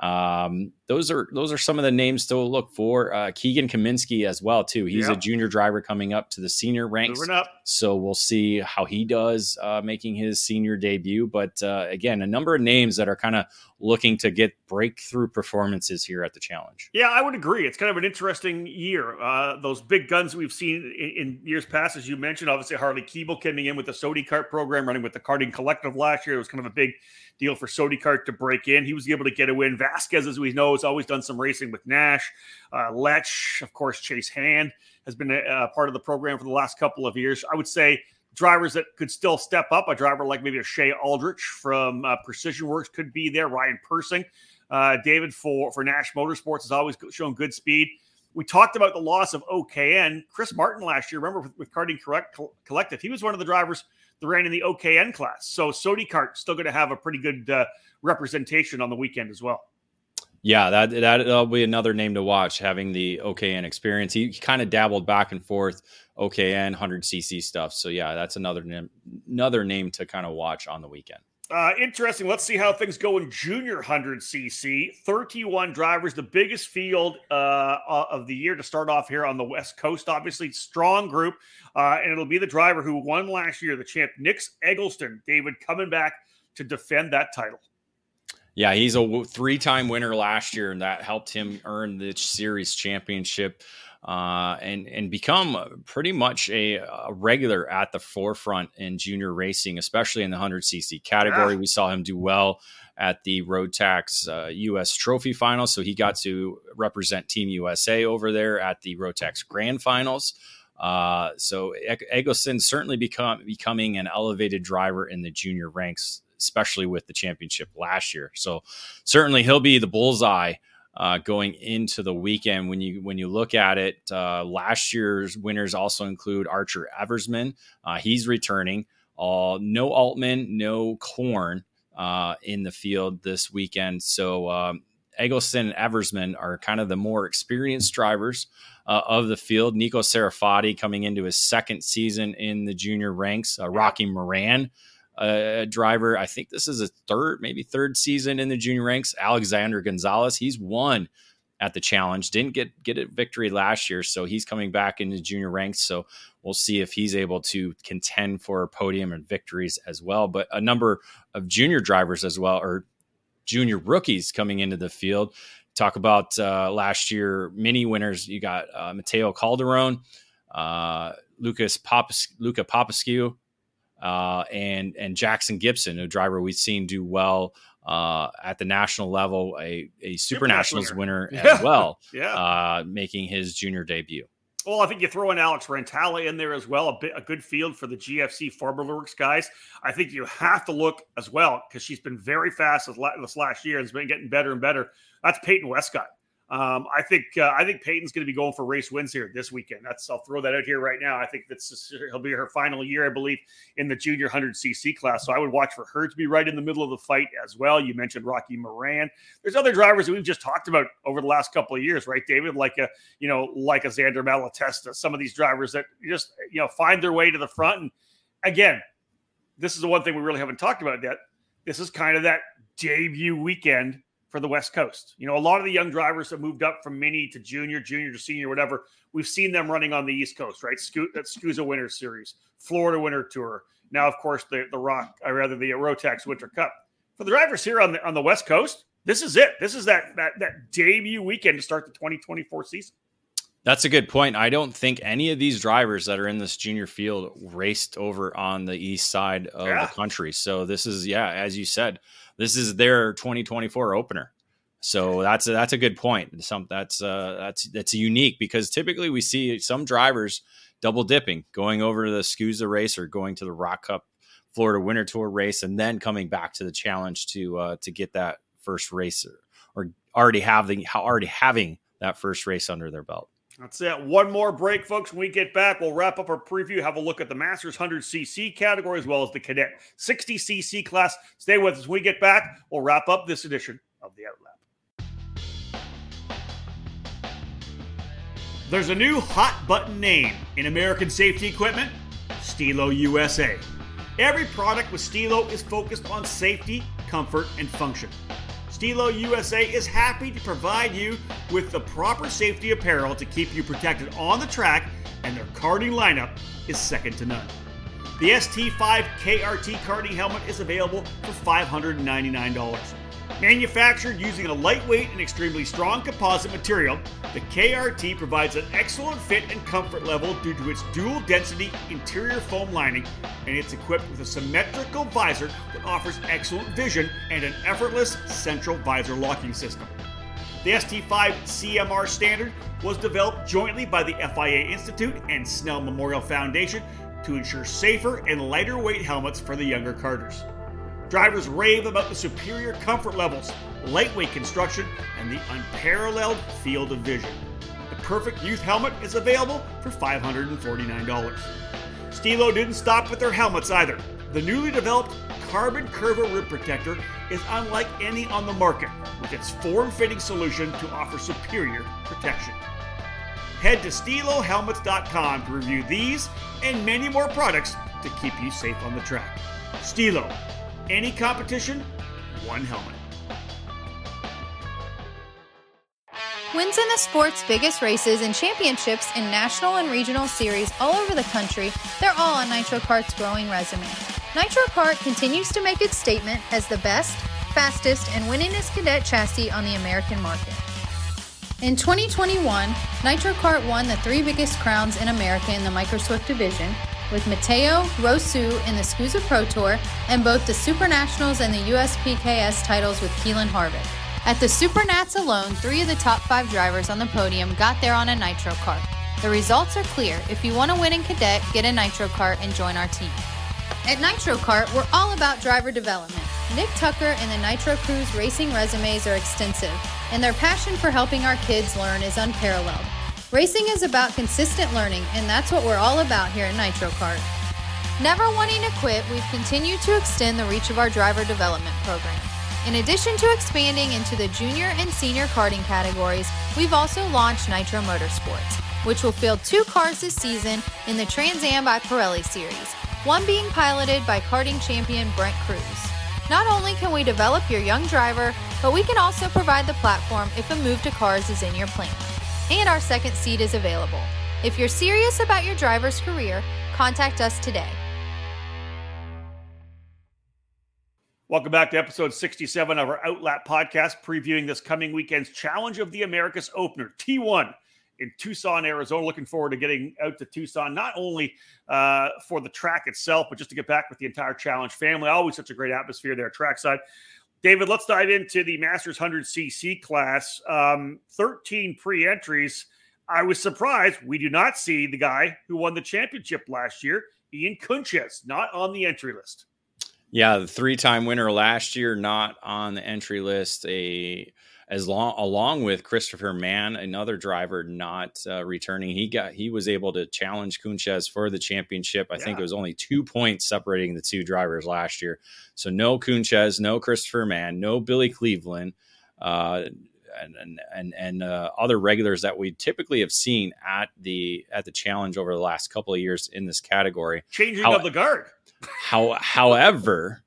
[SPEAKER 2] Um, those are those are some of the names to look for. Uh, Keegan Kaminsky as well too. He's a junior driver coming up to the senior ranks. So we'll see how he does uh, making his senior debut. But uh, again, a number of names that are kind of looking to get breakthrough performances here at the challenge.
[SPEAKER 1] Yeah, I would agree. It's kind of an interesting year. Uh, those big guns we've seen in, in, years past, as you mentioned, obviously Harley Keeble coming in with the Sodi Kart program, running with the Karting Collective last year. It was kind of a big deal for Sodi Kart to break in. He was able to get a win. Vasquez, as we know, has always done some racing with Nash. Uh, Lech, of course, Chase Hand has been a, a part of the program for the last couple of years. I would say drivers that could still step up. A driver like maybe a Shea Aldrich from uh, Precision Works could be there. Ryan Persing, uh, David for for Nash Motorsports has always shown good speed. We talked about the loss of OKN. Chris Martin last year, remember with, with Karting Correct Collective, he was one of the drivers that ran in the OKN class. So Sodi Kart still going to have a pretty good uh, representation on the weekend as well.
[SPEAKER 2] Yeah, that that'll be another name to watch. Having the OKN experience, he, he kind of dabbled back and forth OKN 100cc stuff. So yeah, that's another name, another name to kind of watch on the weekend.
[SPEAKER 1] Uh, interesting. Let's see how things go in junior 100cc. 31 drivers, the biggest field uh, of the year to start off here on the West Coast. Obviously, strong group. Uh, and it'll be the driver who won last year, the champ, Nix Eggleston. David coming back to defend that title.
[SPEAKER 2] Yeah, he's a three time winner last year, and that helped him earn the series championship. Uh, and and become pretty much a, a, regular at the forefront in junior racing, especially in the 100cc category. Yeah. We saw him do well at the Rotax uh, U.S. Trophy Finals, so he got to represent Team USA over there at the Rotax Grand Finals. Uh, so Eggleston certainly become becoming an elevated driver in the junior ranks especially with the championship last year. So certainly he'll be the bullseye uh, going into the weekend. When you when you look at it, uh, last year's winners also include Archer Eversman. Uh, he's returning. Uh, no Altman, no Corn uh, in the field this weekend. So um, Eggleston and Eversman are kind of the more experienced drivers uh, of the field. Nico Serafati coming into his second season in the junior ranks. Rocky Moran a driver. I think this is a third, maybe third season in the junior ranks. Alexander Gonzalez, he's won at the challenge. Didn't get get a victory last year, so he's coming back into junior ranks. So we'll see if he's able to contend for podium and victories as well. But a number of junior drivers as well, or junior rookies coming into the field. Talk about uh, last year mini winners. You got uh, Mateo Calderon, uh, Lucas Papas, Luca Papascu, uh, and and Jackson Gibson, a driver we've seen do well uh, at the national level, a, a Super, Nationals winner, winner (laughs) as well,
[SPEAKER 1] yeah,
[SPEAKER 2] uh, making his junior debut.
[SPEAKER 1] Well, I think you throw in Alex Rantala in there as well, a, bit, a good field for the GFC Formula Works guys. I think you have to look as well because she's been very fast this last year and has been getting better and better. That's Peyton Westcott. Um, I think uh, I think Peyton's going to be going for race wins here this weekend. That's I'll throw that out here right now. I think that's he'll be her final year, I believe, in the junior 100 cc class. So I would watch for her to be right in the middle of the fight as well. You mentioned Rocky Moran. There's other drivers that we've just talked about over the last couple of years, right, David? Like a you know like a Xander Malatesta. Some of these drivers that just you know find their way to the front. And again, this is the one thing we really haven't talked about yet. This is kind of that debut weekend for the West Coast. You know, a lot of the young drivers have moved up from mini to junior, junior to senior, whatever. We've seen them running on the East Coast, right? Sco- that SKUSA Winter Series, Florida Winter Tour. Now, of course, the the Rock, or rather the Rotax Winter Cup. For the drivers here on the on the West Coast, this is it. This is that that that debut weekend to start the 2024 season.
[SPEAKER 2] That's a good point. I don't think any of these drivers that are in this junior field raced over on the east side of yeah. the country. So this is, yeah, as you said, this is their 2024 opener. So that's a, that's a good point. Some that's uh, that's that's unique because typically we see some drivers double dipping, going over to the SKUSA race or going to the ROK Cup Florida Winter Tour race, and then coming back to the challenge to uh, to get that first race or, or already having already having that first race under their belt.
[SPEAKER 1] That's it. One more break, folks. When we get back, we'll wrap up our preview, have a look at the Masters 100cc category as well as the Cadet 60cc class. Stay with us. When we get back, we'll wrap up this edition of the Outlap. There's a new hot button name in American safety equipment Stilo USA. Every product with Stilo is focused on safety, comfort, and function. Stilo USA is happy to provide you with the proper safety apparel to keep you protected on the track, and their karting lineup is second to none. The ST5 KRT karting helmet is available for $599. Manufactured using a lightweight and extremely strong composite material, the KRT provides an excellent fit and comfort level due to its dual density interior foam lining, and it's equipped with a symmetrical visor that offers excellent vision and an effortless central visor locking system. The ST5 CMR standard was developed jointly by the FIA Institute and Snell Memorial Foundation to ensure safer and lighter weight helmets for the younger karters. Drivers rave about the superior comfort levels, lightweight construction, and the unparalleled field of vision. The perfect youth helmet is available for $549. Stilo didn't stop with their helmets either. The newly developed Carbon Curva Rib Protector is unlike any on the market, with its form-fitting solution to offer superior protection. Head to StiloHelmets.com to review these and many more products to keep you safe on the track. Stilo, any competition, one helmet.
[SPEAKER 3] Wins in the sport's biggest races and championships in national and regional series all over the country, they're all on Nitro Kart's growing resume. Nitro Kart continues to make its statement as the best, fastest, and winningest cadet chassis on the American market. In 2021, Nitro Kart won the three biggest crowns in America in the Micro Swift division, with Mateo Rosu in the SKUSA Pro Tour and both the Super Nationals and the USPKS titles with Keelan Harvick. At the Super Nats alone, three of the top five drivers on the podium got there on a Nitro kart. The results are clear. If you want to win in cadet, get a Nitro kart and join our team. At Nitro Kart, we're all about driver development. Nick Tucker and the Nitro Crew's racing resumes are extensive, and their passion for helping our kids learn is unparalleled. Racing is about consistent learning, and that's what we're all about here at Nitro Kart. Never wanting to quit, we've continued to extend the reach of our driver development program. In addition to expanding into the junior and senior karting categories, we've also launched Nitro Motorsports, which will field two cars this season in the Trans Am by Pirelli series, one being piloted by karting champion Brent Crews. Not only can we develop your young driver, but we can also provide the platform if a move to cars is in your plan. And our second seat is available. If you're serious about your driver's career, contact us today.
[SPEAKER 1] Welcome back to episode 67 of our Outlap podcast, previewing this coming weekend's Challenge of the Americas opener, T1 in Tucson, Arizona. Looking forward to getting out to Tucson, not only uh, for the track itself, but just to get back with the entire challenge family. Always such a great atmosphere there, trackside. David, let's dive into the Masters 100cc class. Um, 13 pre entries. I was surprised we do not see the guy who won the championship last year, Ian Kunches, not on the entry list.
[SPEAKER 2] Yeah, the three-time winner last year, not on the entry list. A as long along with Christopher Mann, another driver not uh, returning. He got he was able to challenge Cunches for the championship. I yeah. think it was only two points separating the two drivers last year. So no Cunches, no Christopher Mann, no Billy Cleveland. Uh, and and and, and uh, other regulars that we typically have seen at the at the challenge over the last couple of years in this category.
[SPEAKER 1] Changing How, of the guard.
[SPEAKER 2] How, however,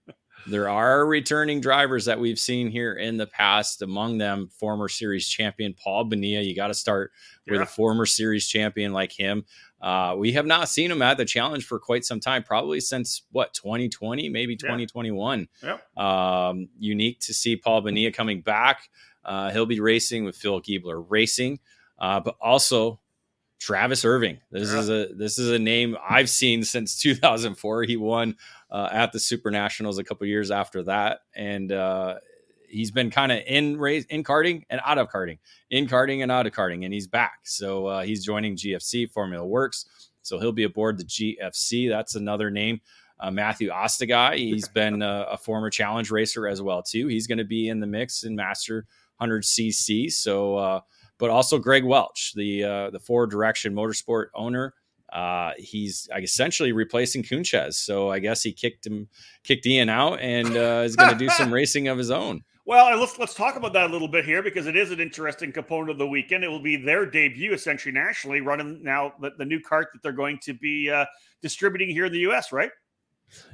[SPEAKER 2] there are returning drivers that we've seen here in the past. Among them, former series champion Paul Bonilla. You got to start yeah. with a former series champion like him. Uh, we have not seen him at the challenge for quite some time, probably since what 2020, maybe 2021. Yeah. Um, unique to see Paul Bonilla coming back. Uh, he'll be racing with Phil Giebler Racing, uh, but also Travis Irving. This yeah. is a this is a name I've seen since (laughs) 2004. He won uh, at the Super Nationals a couple years after that, and uh, he's been kind of in race in karting and out of karting, in karting and out of karting, and he's back. So uh, he's joining GFC Formula Works. So he'll be aboard the GFC. That's another name. Uh, Matthew Ostagai. He's been a, a, former challenge racer as well too. He's going to be in the mix in Master 100cc. So uh, but also Greg Welch, the uh, the Forward Direction Motorsport owner. Uh, he's essentially replacing Cunches, so I guess he kicked him, kicked Ian out, and uh, is going to do some (laughs) racing of his own.
[SPEAKER 1] Well, let's let's talk about that a little bit here because it is an interesting component of the weekend. It will be their debut essentially nationally, running now the, the new kart that they're going to be uh, distributing here in the U.S. Right?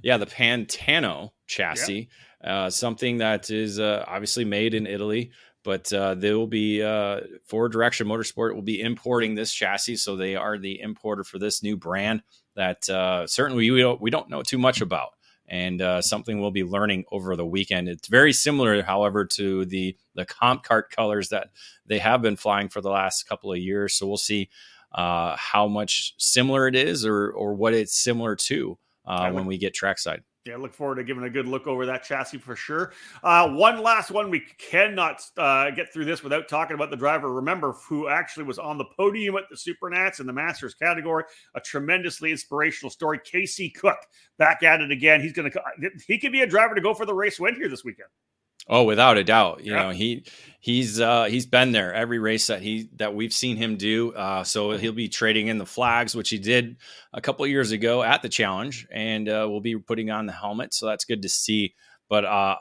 [SPEAKER 2] Yeah, the Pantano chassis, yeah. uh, something that is uh, obviously made in Italy, but uh, they will be uh, Forward Direction Motorsport will be importing this chassis, so they are the importer for this new brand that uh, certainly we don't, we don't know too much about, and uh, something we'll be learning over the weekend. It's very similar, however, to the the CompKart colors that they have been flying for the last couple of years. So we'll see uh, how much similar it is, or or what it's similar to uh, when we get trackside.
[SPEAKER 1] Yeah, look forward to giving a good look over that chassis for sure. Uh, one last one. We cannot uh, get through this without talking about the driver. Remember, who actually was on the podium at the Supernats in the Masters category. A tremendously inspirational story. Casey Cook back at it again. He's going to. He could be a driver to go for the race win here this weekend.
[SPEAKER 2] Oh, without a doubt. You yeah. know, he he's uh he's been there every race that he that we've seen him do. Uh so he'll be trading in the flags, which he did a couple years ago at the challenge, and uh we'll be putting on the helmet. So that's good to see. But uh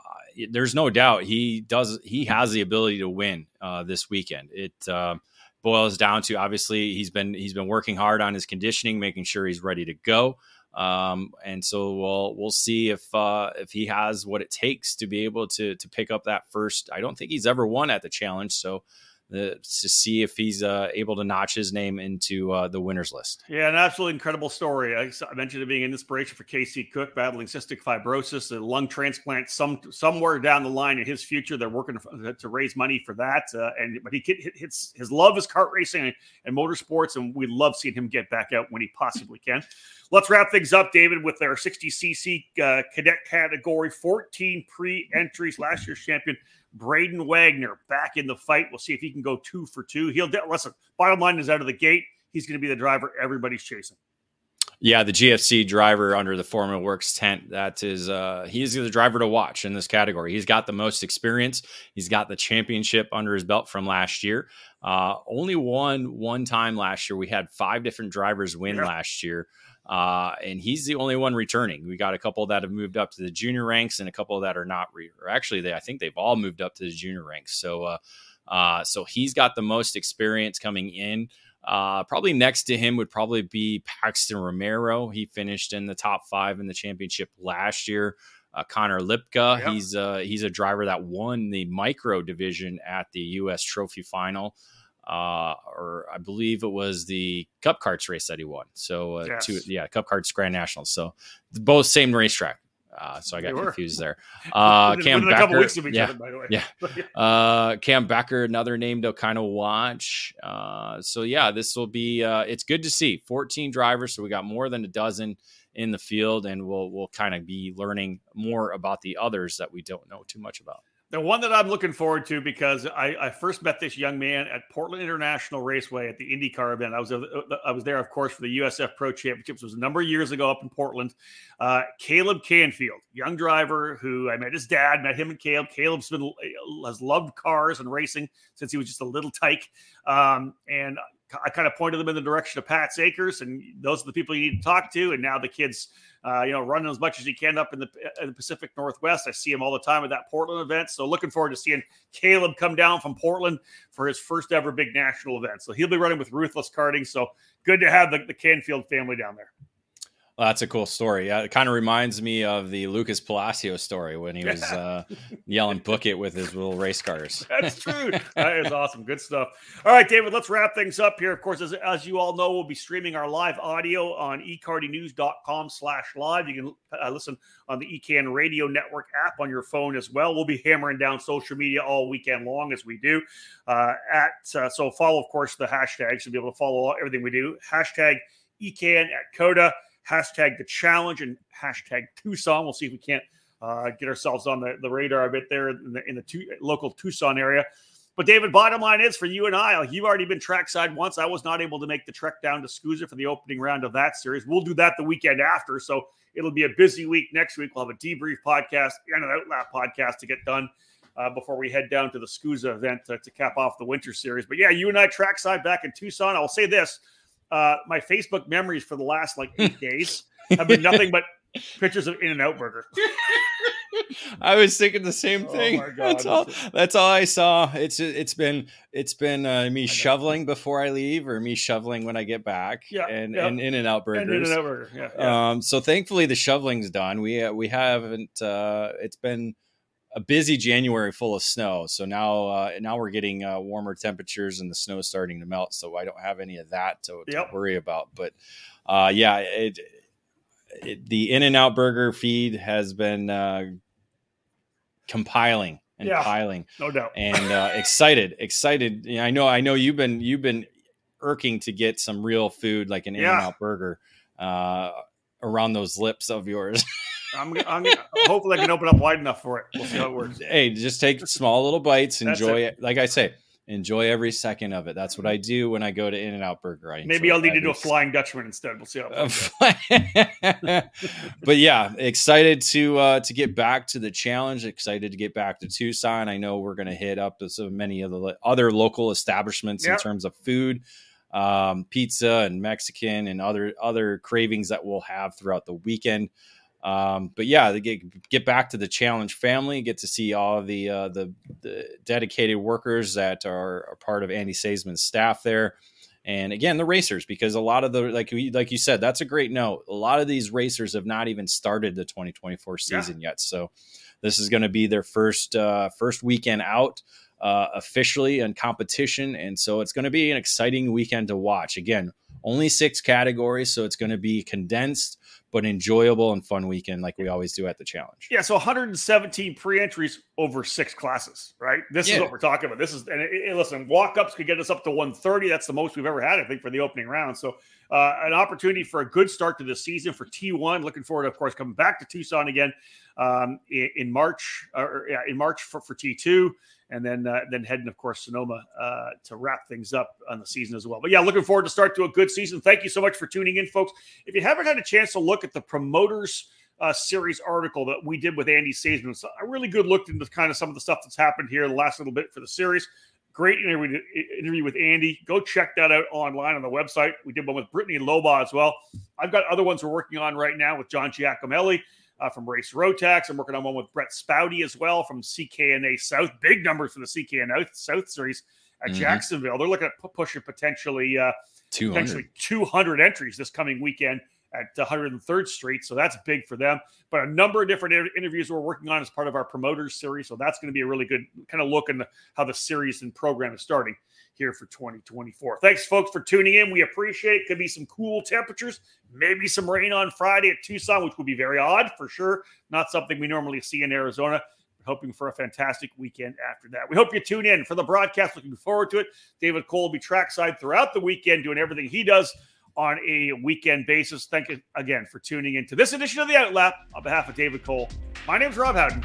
[SPEAKER 2] there's no doubt he does he has the ability to win uh this weekend. It uh boils down to obviously he's been he's been working hard on his conditioning, making sure he's ready to go. Um, and so we'll we'll see if uh, if he has what it takes to be able to to pick up that first. I don't think he's ever won at the challenge, so to see if he's uh, able to notch his name into uh, the winners list.
[SPEAKER 1] Yeah, an absolutely incredible story. I, I, mentioned it being an inspiration for Casey Cook battling cystic fibrosis, a lung transplant. Some somewhere down the line in his future, they're working to, raise money for that. Uh, and but he hits his love is kart racing and, and motorsports, and we love seeing him get back out when he possibly can. Let's wrap things up, David, with our 60cc uh, cadet category. 14 pre entries. Last year's champion Braden Wagner back in the fight. We'll see if he can go two for two. He'll listen. Bottom line is out of the gate. He's going to be the driver everybody's chasing.
[SPEAKER 2] Yeah, the GFC driver under the Formula Works tent. That is, uh, he's the driver to watch in this category. He's got the most experience. He's got the championship under his belt from last year. Uh, only won one time last year. We had five different drivers win yeah. last year. Uh, and he's the only one returning. We got a couple that have moved up to the junior ranks, and a couple that are not. Re- or actually, they I think they've all moved up to the junior ranks. So, uh, uh, so he's got the most experience coming in. Uh, probably next to him would probably be Paxton Romero. He finished in the top five in the championship last year. uh, Connor Lipka. Yep. He's uh, he's a driver that won the micro division at the U.S. Trophy Final, uh, or I believe it was the Cup Karts race that he won. So uh, yes. two, yeah, Cup Karts Grand Nationals. So both same racetrack. Uh, so I got confused there. (laughs) Uh, Cam Becker, yeah, other, (laughs) yeah. Uh, Cam Becker, another name to kind of watch. Uh, so yeah, this will be. Uh, it's good to see 14 drivers. So we got more than a dozen in the field, and we'll we'll kind of be learning more about the others that we don't know too much about.
[SPEAKER 1] The one that I'm looking forward to because I, I, first met this young man at Portland International Raceway at the IndyCar event. I was I was there, of course, for the USF Pro Championships. It was a number of years ago up in Portland. Uh, Caleb Canfield, young driver who I met his dad, met him and Caleb. Caleb's been has loved cars and racing since he was just a little tyke, um, and I kind of pointed them in the direction of Pat's Acres, and those are the people you need to talk to. And now the kids, uh, you know, running as much as he can up in the, in the, Pacific Northwest. I see him all the time at that Portland event. So looking forward to seeing Caleb come down from Portland for his first ever big national event. So he'll be running with Ruthless Karting. So good to have the, the Canfield family down there.
[SPEAKER 2] Well, that's a cool story. Uh, it kind of reminds me of the Lucas Palacio story when he was uh, yelling "book it" with his little race cars. (laughs)
[SPEAKER 1] That's true. that is awesome. Good stuff. All right, David. Let's wrap things up here. Of course, as, as you all know, we'll be streaming our live audio on ekartingnews.com/live. You can uh, listen on the EKN Radio Network app on your phone as well. We'll be hammering down social media all weekend long as we do. Uh, at uh, so follow, of course, the hashtags to be able to follow everything we do. Hashtag EKN at COTA hashtag the challenge and hashtag Tucson. We'll see if we can't uh, get ourselves on the, the radar a bit there in the, in the two, local Tucson area. But David, bottom line is for you and I, you've already been trackside once. I was not able to make the trek down to SKUSA for the opening round of that series. We'll do that the weekend after. So it'll be a busy week next week. We'll have a debrief podcast and an outlap podcast to get done uh, before we head down to the SKUSA event to, to cap off the winter series. But yeah, you and I trackside back in Tucson. I'll say this uh, my Facebook memories for the last like eight days (laughs) have been nothing but pictures of In and Out Burger. (laughs)
[SPEAKER 2] I was thinking the same oh thing. Oh that's all. That's all I saw. It's it's been it's been uh, me shoveling before I leave, or me shoveling when I get back. Yeah, and and In and Out Burgers. In and Out Burger. Yeah, yeah, Um. So thankfully the shoveling's done. We uh, we haven't. Uh, it's been a busy January full of snow. So now uh, now we're getting uh, warmer temperatures and the snow is starting to melt. So I don't have any of that to, to yep. worry about. But uh, yeah, it, it, the In and Out Burger feed has been uh, compiling and yeah, piling,
[SPEAKER 1] no doubt,
[SPEAKER 2] and uh, excited, excited. I know, I know you've been you've been irking to get some real food like an In and Out Burger uh, around those lips of yours. (laughs)
[SPEAKER 1] I'm, I'm hopefully I can open up wide enough for it. We'll see how it works.
[SPEAKER 2] Hey, just take small little bites, enjoy it. it. Like I say, enjoy every second of it. That's what I do when I go to In and Out Burger. I
[SPEAKER 1] Maybe I'll need to do a Flying Dutchman instead. We'll see how. (laughs)
[SPEAKER 2] but yeah, excited to uh, to get back to the challenge. Excited to get back to Tucson. I know we're going to hit up so many of the other local establishments yep. in terms of food. Um, pizza and Mexican and other other cravings that we'll have throughout the weekend. Um, but yeah, they get get back to the challenge family, get to see all the uh, the, the dedicated workers that are, are part of Andy Seidman's staff there, and again the racers because a lot of the like we, like you said that's a great note. A lot of these racers have not even started the 2024 season yeah. yet, so this is going to be their first uh, first weekend out. Uh, officially in competition. And so it's going to be an exciting weekend to watch. Again, only six categories, so it's going to be condensed but enjoyable and fun weekend like we always do at the challenge.
[SPEAKER 1] Yeah, so 117 pre-entries over six classes, right? This yeah. is what we're talking about. This is and it, it, listen, walk-ups could get us up to 130. That's the most we've ever had, I think, for the opening round. So uh, an opportunity for a good start to the season for T1. Looking forward, of course, coming back to Tucson again um, in, in, March, or yeah, in March for, for T2 and then uh, then heading, of course, Sonoma uh, to wrap things up on the season as well. But yeah, looking forward to start to a good season. Thank you so much for tuning in, folks. If you haven't had a chance to look at the promoters uh, series article that we did with Andy Seidman, so a really good look into kind of some of the stuff that's happened here the last little bit for the series. Great interview, interview with Andy. Go check that out online on the website. We did one with Brittany Loba as well. I've got other ones we're working on right now with John Giacomelli uh, from Race Rotax. I'm working on one with Brett Spouty as well from CKNA South. Big numbers for the CKNA South series at mm-hmm. Jacksonville. They're looking at pushing potentially uh, 200. potentially 200 entries this coming weekend at 103rd Street. So that's big for them. But a number of different interviews we're working on as part of our promoters series. So that's going to be a really good kind of look into how the series and program is starting here for 2024. Thanks, folks, for tuning in. We appreciate it. Could be some cool temperatures, maybe some rain on Friday at Tucson, which would be very odd for sure. Not something we normally see in Arizona. We're Hoping for a fantastic weekend after that. We hope you tune in for the broadcast. Looking forward to it. David Cole will be trackside throughout the weekend, doing everything he does on a weekend basis. Thank you again for tuning in to this edition of the Outlap. On behalf of David Cole, my name is Rob Howden.